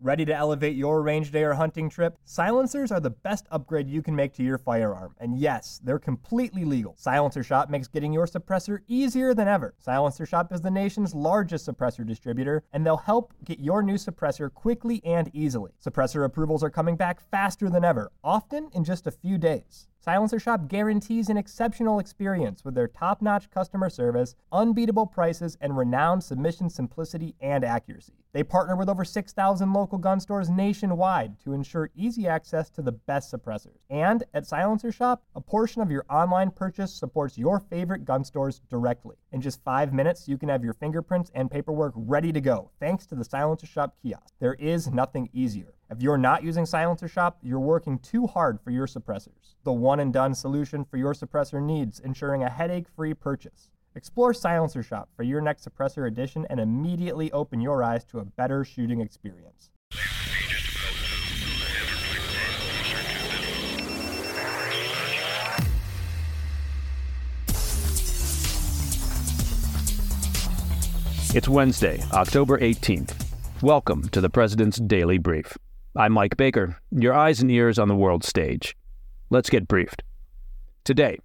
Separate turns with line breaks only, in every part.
Ready to elevate your range day or hunting trip? Silencers are the best upgrade you can make to your firearm. And yes, they're completely legal. Silencer Shop makes getting your suppressor easier than ever. Silencer Shop is the nation's largest suppressor distributor, and they'll help get your new suppressor quickly and easily. Suppressor approvals are coming back faster than ever, often in just a few days. Silencer Shop guarantees an exceptional experience with their top notch customer service, unbeatable prices, and renowned submission simplicity and accuracy. They partner with over 6,000 local gun stores nationwide to ensure easy access to the best suppressors. And at Silencer Shop, a portion of your online purchase supports your favorite gun stores directly. In just five minutes, you can have your fingerprints and paperwork ready to go thanks to the Silencer Shop kiosk. There is nothing easier. If you're not using Silencer Shop, you're working too hard for your suppressors. The one and done solution for your suppressor needs, ensuring a headache free purchase. Explore Silencer Shop for your next suppressor edition and immediately open your eyes to a better shooting experience.
It's Wednesday, October 18th. Welcome to the President's Daily Brief. I'm Mike Baker, your eyes and ears on the world stage. Let's get briefed. Today,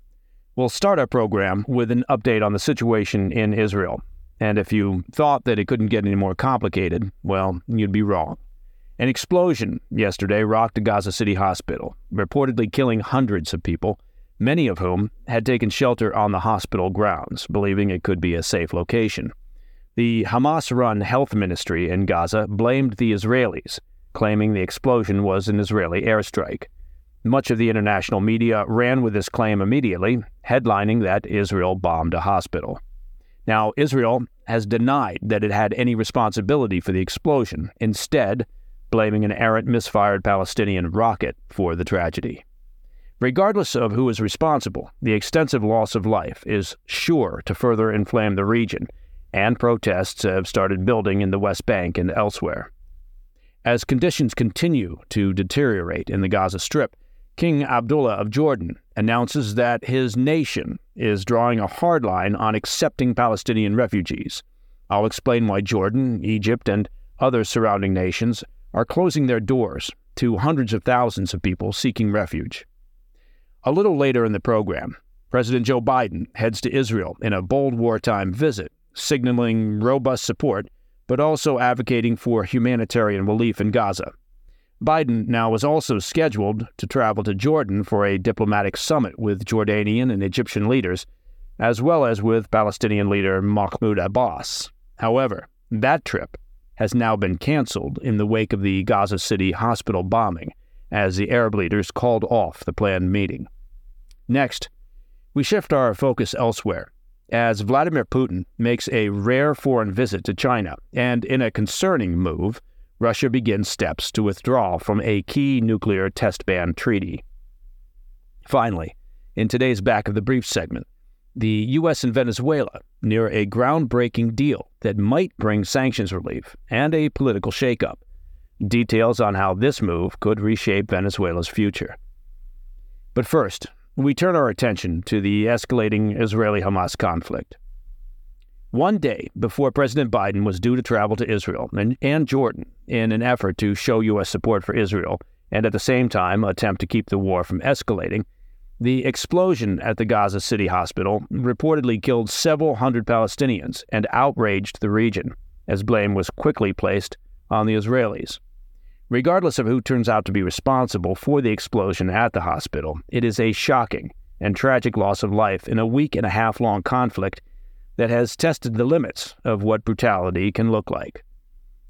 we'll start our program with an update on the situation in Israel. And if you thought that it couldn't get any more complicated, well, you'd be wrong. An explosion yesterday rocked a Gaza City hospital, reportedly killing hundreds of people, many of whom had taken shelter on the hospital grounds, believing it could be a safe location. The Hamas run health ministry in Gaza blamed the Israelis, claiming the explosion was an Israeli airstrike. Much of the international media ran with this claim immediately, headlining that Israel bombed a hospital. Now, Israel has denied that it had any responsibility for the explosion, instead, blaming an errant misfired Palestinian rocket for the tragedy. Regardless of who is responsible, the extensive loss of life is sure to further inflame the region, and protests have started building in the West Bank and elsewhere. As conditions continue to deteriorate in the Gaza Strip, King Abdullah of Jordan announces that his nation is drawing a hard line on accepting Palestinian refugees. I'll explain why Jordan, Egypt, and other surrounding nations are closing their doors to hundreds of thousands of people seeking refuge. A little later in the program, President Joe Biden heads to Israel in a bold wartime visit, signaling robust support, but also advocating for humanitarian relief in Gaza. Biden now was also scheduled to travel to Jordan for a diplomatic summit with Jordanian and Egyptian leaders, as well as with Palestinian leader Mahmoud Abbas. However, that trip has now been canceled in the wake of the Gaza City hospital bombing, as the Arab leaders called off the planned meeting. Next, we shift our focus elsewhere as Vladimir Putin makes a rare foreign visit to China, and in a concerning move, Russia begins steps to withdraw from a key nuclear test ban treaty. Finally, in today's Back of the Brief segment, the U.S. and Venezuela near a groundbreaking deal that might bring sanctions relief and a political shakeup. Details on how this move could reshape Venezuela's future. But first, we turn our attention to the escalating Israeli Hamas conflict. One day before President Biden was due to travel to Israel and, and Jordan in an effort to show U.S. support for Israel and at the same time attempt to keep the war from escalating, the explosion at the Gaza City hospital reportedly killed several hundred Palestinians and outraged the region, as blame was quickly placed on the Israelis. Regardless of who turns out to be responsible for the explosion at the hospital, it is a shocking and tragic loss of life in a week and a half long conflict that has tested the limits of what brutality can look like.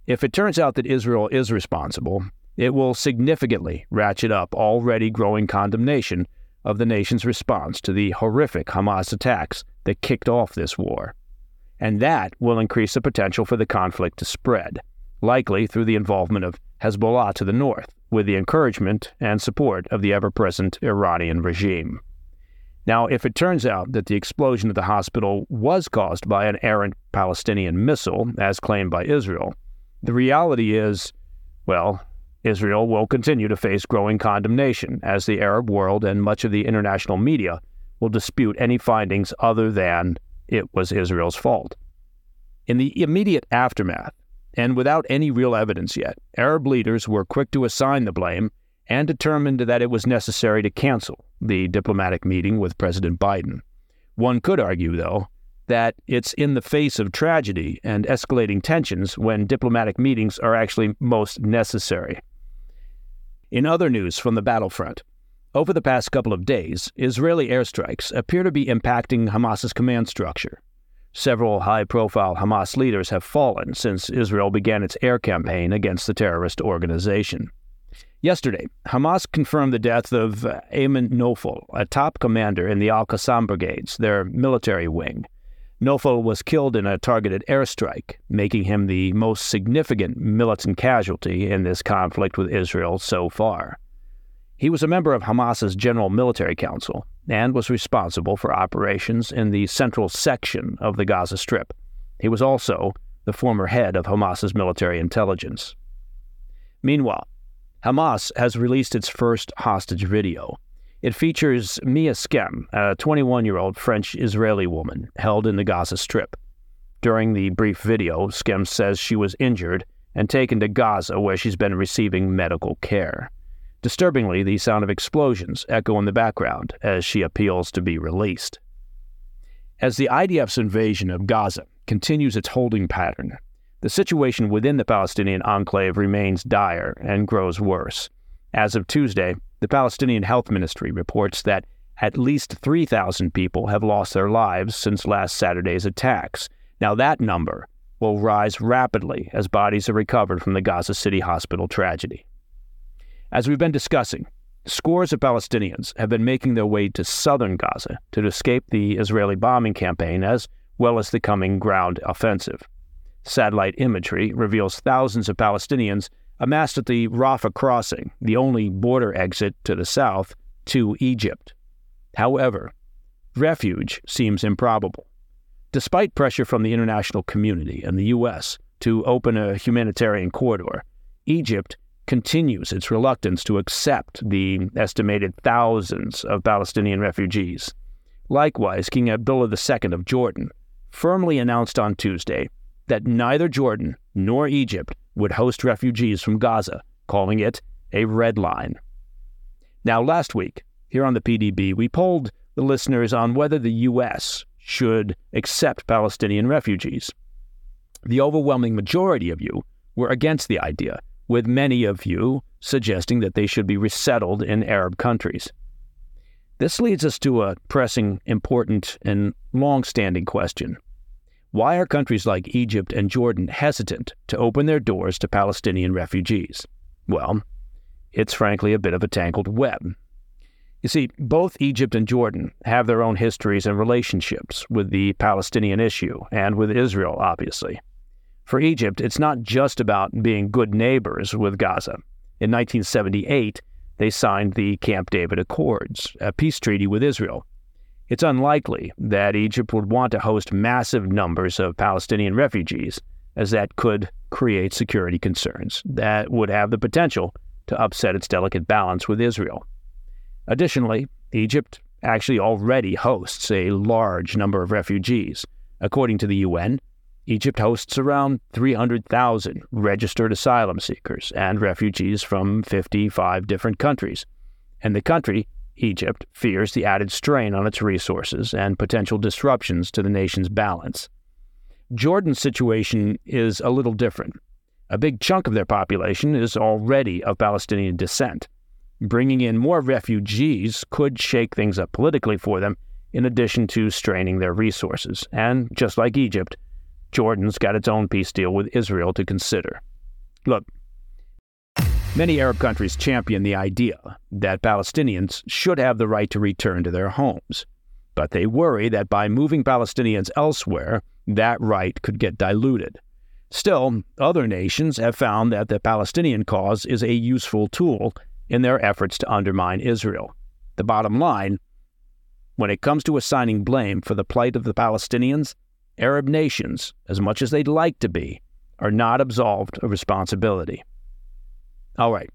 If it turns out that Israel is responsible, it will significantly ratchet up already growing condemnation of the nation's response to the horrific Hamas attacks that kicked off this war. And that will increase the potential for the conflict to spread, likely through the involvement of Hezbollah to the north, with the encouragement and support of the ever present Iranian regime. Now, if it turns out that the explosion at the hospital was caused by an errant Palestinian missile, as claimed by Israel, the reality is, well, Israel will continue to face growing condemnation as the Arab world and much of the international media will dispute any findings other than it was Israel's fault. In the immediate aftermath, and without any real evidence yet, Arab leaders were quick to assign the blame and determined that it was necessary to cancel the diplomatic meeting with President Biden. One could argue, though, that it's in the face of tragedy and escalating tensions when diplomatic meetings are actually most necessary. In other news from the battlefront, over the past couple of days, Israeli airstrikes appear to be impacting Hamas's command structure. Several high profile Hamas leaders have fallen since Israel began its air campaign against the terrorist organization. Yesterday, Hamas confirmed the death of Ayman Nofal, a top commander in the Al Qassam Brigades, their military wing. Nofal was killed in a targeted airstrike, making him the most significant militant casualty in this conflict with Israel so far. He was a member of Hamas's General Military Council and was responsible for operations in the central section of the Gaza Strip. He was also the former head of Hamas's military intelligence. Meanwhile, Hamas has released its first hostage video. It features Mia Schem, a 21 year old French Israeli woman held in the Gaza Strip. During the brief video, Skem says she was injured and taken to Gaza, where she's been receiving medical care. Disturbingly, the sound of explosions echo in the background as she appeals to be released. As the IDF's invasion of Gaza continues its holding pattern, the situation within the Palestinian enclave remains dire and grows worse. As of Tuesday, the Palestinian Health Ministry reports that at least 3,000 people have lost their lives since last Saturday's attacks. Now, that number will rise rapidly as bodies are recovered from the Gaza City hospital tragedy. As we've been discussing, scores of Palestinians have been making their way to southern Gaza to escape the Israeli bombing campaign as well as the coming ground offensive. Satellite imagery reveals thousands of Palestinians amassed at the Rafah crossing, the only border exit to the south to Egypt. However, refuge seems improbable. Despite pressure from the international community and the U.S. to open a humanitarian corridor, Egypt continues its reluctance to accept the estimated thousands of Palestinian refugees. Likewise, King Abdullah II of Jordan firmly announced on Tuesday that neither Jordan nor Egypt would host refugees from Gaza, calling it a red line. Now, last week, here on the PDB, we polled the listeners on whether the U.S. should accept Palestinian refugees. The overwhelming majority of you were against the idea with many of you suggesting that they should be resettled in Arab countries. This leads us to a pressing, important, and long standing question. Why are countries like Egypt and Jordan hesitant to open their doors to Palestinian refugees? Well, it's frankly a bit of a tangled web. You see, both Egypt and Jordan have their own histories and relationships with the Palestinian issue and with Israel, obviously. For Egypt, it's not just about being good neighbors with Gaza. In 1978, they signed the Camp David Accords, a peace treaty with Israel. It's unlikely that Egypt would want to host massive numbers of Palestinian refugees, as that could create security concerns that would have the potential to upset its delicate balance with Israel. Additionally, Egypt actually already hosts a large number of refugees. According to the UN, Egypt hosts around 300,000 registered asylum seekers and refugees from 55 different countries. And the country, Egypt, fears the added strain on its resources and potential disruptions to the nation's balance. Jordan's situation is a little different. A big chunk of their population is already of Palestinian descent. Bringing in more refugees could shake things up politically for them, in addition to straining their resources. And just like Egypt, Jordan's got its own peace deal with Israel to consider. Look, many Arab countries champion the idea that Palestinians should have the right to return to their homes, but they worry that by moving Palestinians elsewhere, that right could get diluted. Still, other nations have found that the Palestinian cause is a useful tool in their efforts to undermine Israel. The bottom line when it comes to assigning blame for the plight of the Palestinians, Arab nations, as much as they'd like to be, are not absolved of responsibility. All right,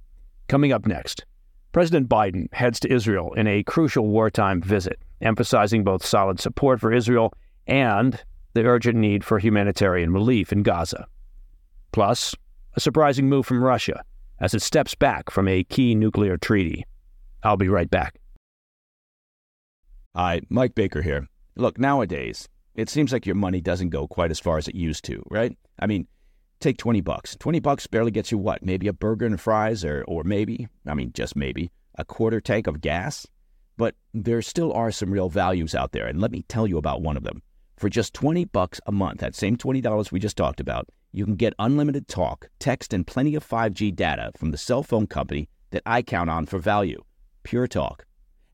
coming up next, President Biden heads to Israel in a crucial wartime visit, emphasizing both solid support for Israel and the urgent need for humanitarian relief in Gaza. Plus, a surprising move from Russia as it steps back from a key nuclear treaty. I'll be right back.
Hi, Mike Baker here. Look, nowadays, it seems like your money doesn't go quite as far as it used to, right? I mean, take 20 bucks. 20 bucks barely gets you what? Maybe a burger and fries or or maybe, I mean just maybe, a quarter tank of gas? But there still are some real values out there, and let me tell you about one of them. For just 20 bucks a month, that same $20 we just talked about, you can get unlimited talk, text, and plenty of 5G data from the cell phone company that I count on for value, Pure Talk.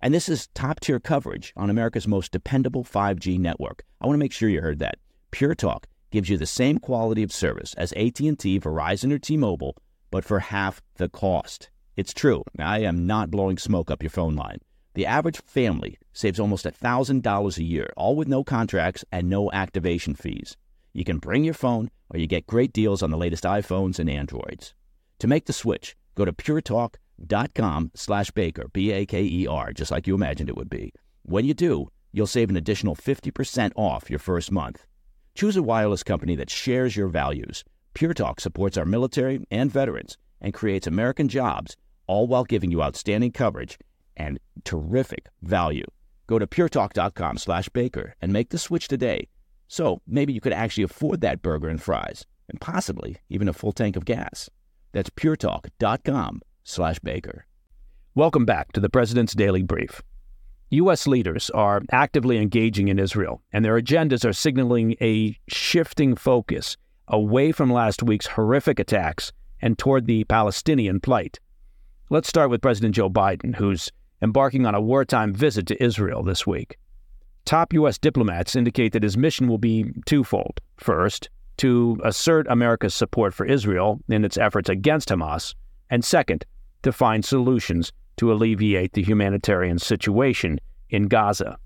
And this is top-tier coverage on America's most dependable 5G network. I want to make sure you heard that. Pure Talk gives you the same quality of service as AT&T, Verizon, or T-Mobile, but for half the cost. It's true. I am not blowing smoke up your phone line. The average family saves almost $1,000 a year, all with no contracts and no activation fees. You can bring your phone or you get great deals on the latest iPhones and Androids. To make the switch, go to puretalk.com slash baker, B-A-K-E-R, just like you imagined it would be. When you do, you'll save an additional 50% off your first month. Choose a wireless company that shares your values. Pure Talk supports our military and veterans and creates American jobs, all while giving you outstanding coverage and terrific value. Go to puretalk.com slash baker and make the switch today. So maybe you could actually afford that burger and fries and possibly even a full tank of gas. That's puretalk.com slash baker.
Welcome back to the President's Daily Brief. U.S. leaders are actively engaging in Israel, and their agendas are signaling a shifting focus away from last week's horrific attacks and toward the Palestinian plight. Let's start with President Joe Biden, who's embarking on a wartime visit to Israel this week. Top U.S. diplomats indicate that his mission will be twofold. First, to assert America's support for Israel in its efforts against Hamas, and second, to find solutions to alleviate the humanitarian situation in Gaza.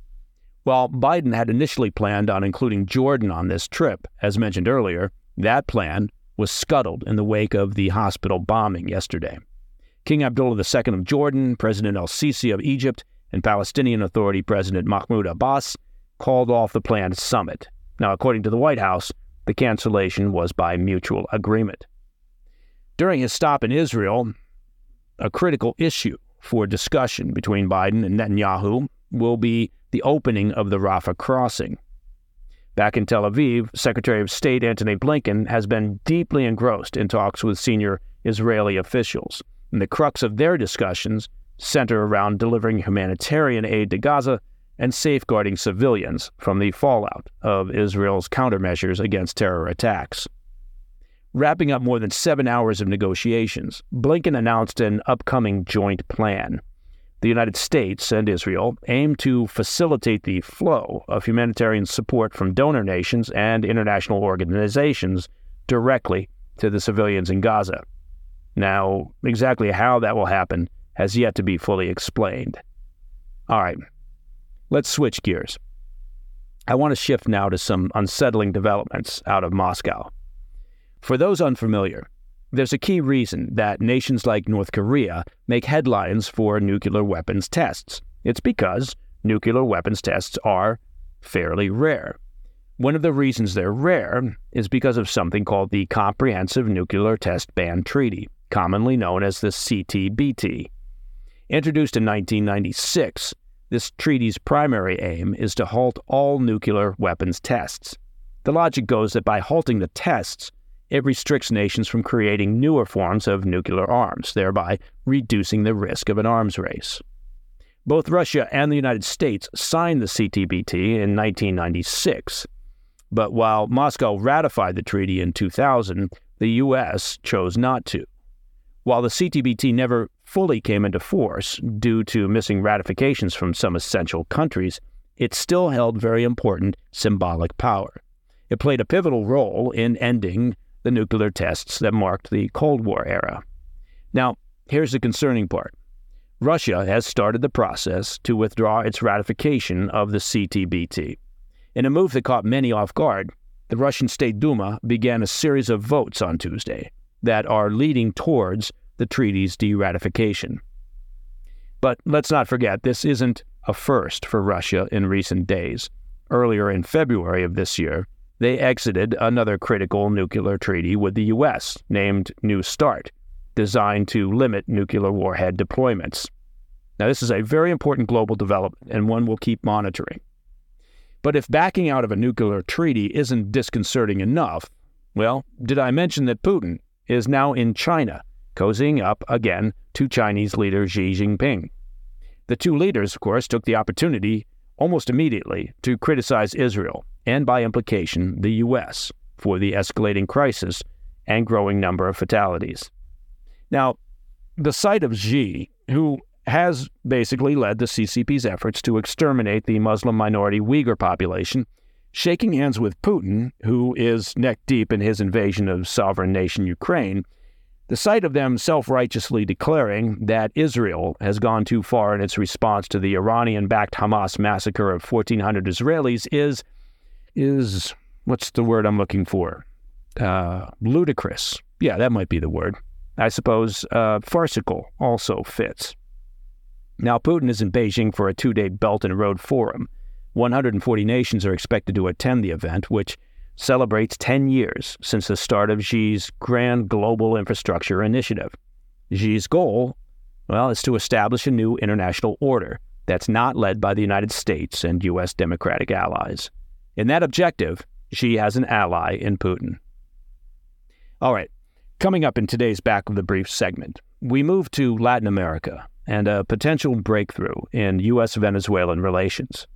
While Biden had initially planned on including Jordan on this trip, as mentioned earlier, that plan was scuttled in the wake of the hospital bombing yesterday. King Abdullah II of Jordan, President El Sisi of Egypt, and Palestinian Authority President Mahmoud Abbas called off the planned summit. Now, according to the White House, the cancellation was by mutual agreement. During his stop in Israel, a critical issue for discussion between Biden and Netanyahu will be the opening of the Rafah crossing. Back in Tel Aviv, Secretary of State Antony Blinken has been deeply engrossed in talks with senior Israeli officials and the crux of their discussions center around delivering humanitarian aid to Gaza and safeguarding civilians from the fallout of Israel's countermeasures against terror attacks. Wrapping up more than seven hours of negotiations, Blinken announced an upcoming joint plan. The United States and Israel aim to facilitate the flow of humanitarian support from donor nations and international organizations directly to the civilians in Gaza. Now, exactly how that will happen has yet to be fully explained. All right, let's switch gears. I want to shift now to some unsettling developments out of Moscow. For those unfamiliar, there's a key reason that nations like North Korea make headlines for nuclear weapons tests. It's because nuclear weapons tests are fairly rare. One of the reasons they're rare is because of something called the Comprehensive Nuclear Test Ban Treaty commonly known as the CTBT. Introduced in 1996, this treaty's primary aim is to halt all nuclear weapons tests. The logic goes that by halting the tests, it restricts nations from creating newer forms of nuclear arms, thereby reducing the risk of an arms race. Both Russia and the United States signed the CTBT in 1996. But while Moscow ratified the treaty in 2000, the U.S. chose not to. While the CTBT never fully came into force due to missing ratifications from some essential countries, it still held very important symbolic power. It played a pivotal role in ending the nuclear tests that marked the Cold War era. Now, here's the concerning part Russia has started the process to withdraw its ratification of the CTBT. In a move that caught many off guard, the Russian State Duma began a series of votes on Tuesday that are leading towards the treaty's deratification. But let's not forget, this isn't a first for Russia in recent days. Earlier in February of this year, they exited another critical nuclear treaty with the U.S., named New START, designed to limit nuclear warhead deployments. Now, this is a very important global development and one we'll keep monitoring. But if backing out of a nuclear treaty isn't disconcerting enough, well, did I mention that Putin is now in China, cozying up again to Chinese leader Xi Jinping? The two leaders, of course, took the opportunity almost immediately to criticize Israel and, by implication, the U.S. for the escalating crisis and growing number of fatalities. Now, the sight of Xi, who has basically led the CCP's efforts to exterminate the Muslim minority Uyghur population, shaking hands with Putin, who is neck deep in his invasion of sovereign nation Ukraine, the sight of them self righteously declaring that Israel has gone too far in its response to the Iranian backed Hamas massacre of 1,400 Israelis is, is what's the word I'm looking for? Uh, ludicrous. Yeah, that might be the word. I suppose uh, farcical also fits. Now, Putin is in Beijing for a two day Belt and Road Forum. 140 nations are expected to attend the event, which celebrates 10 years since the start of Xi's grand global infrastructure initiative. Xi's goal, well, is to establish a new international order that's not led by the United States and U.S. democratic allies. In that objective, Xi has an ally in Putin. All right, coming up in today's Back of the Brief segment, we move to Latin America and a potential breakthrough in U.S. Venezuelan relations.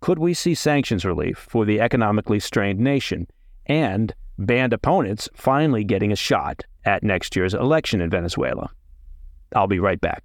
Could we see sanctions relief for the economically strained nation and banned opponents finally getting a shot at next year's election in Venezuela? I'll be right back.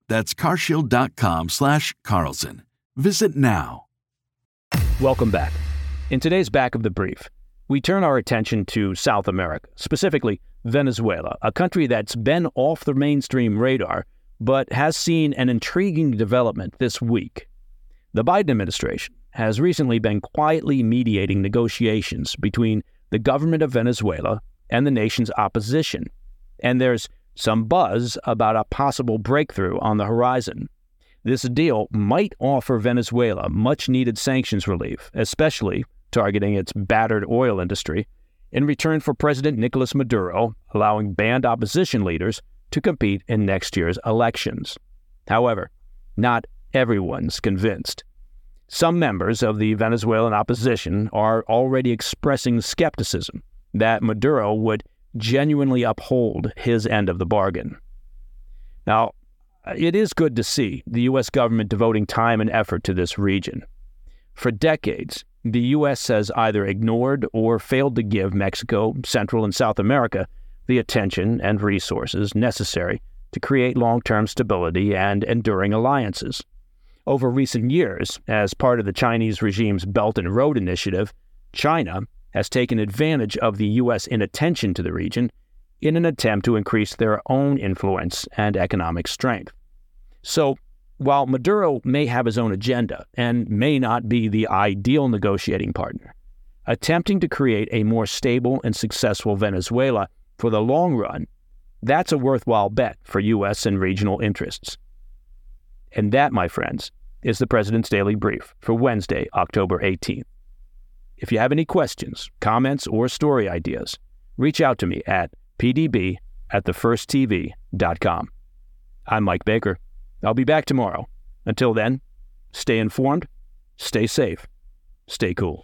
That's carshield.com slash Carlson. Visit now.
Welcome back. In today's Back of the Brief, we turn our attention to South America, specifically Venezuela, a country that's been off the mainstream radar but has seen an intriguing development this week. The Biden administration has recently been quietly mediating negotiations between the government of Venezuela and the nation's opposition, and there's some buzz about a possible breakthrough on the horizon. This deal might offer Venezuela much needed sanctions relief, especially targeting its battered oil industry, in return for President Nicolas Maduro allowing banned opposition leaders to compete in next year's elections. However, not everyone's convinced. Some members of the Venezuelan opposition are already expressing skepticism that Maduro would genuinely uphold his end of the bargain. Now, it is good to see the U.S. government devoting time and effort to this region. For decades, the U.S. has either ignored or failed to give Mexico, Central, and South America the attention and resources necessary to create long term stability and enduring alliances. Over recent years, as part of the Chinese regime's Belt and Road Initiative, China has taken advantage of the U.S. inattention to the region in an attempt to increase their own influence and economic strength. So, while Maduro may have his own agenda and may not be the ideal negotiating partner, attempting to create a more stable and successful Venezuela for the long run, that's a worthwhile bet for U.S. and regional interests. And that, my friends, is the President's Daily Brief for Wednesday, October 18th. If you have any questions, comments, or story ideas, reach out to me at pdb at thefirsttv.com. I'm Mike Baker. I'll be back tomorrow. Until then, stay informed, stay safe, stay cool.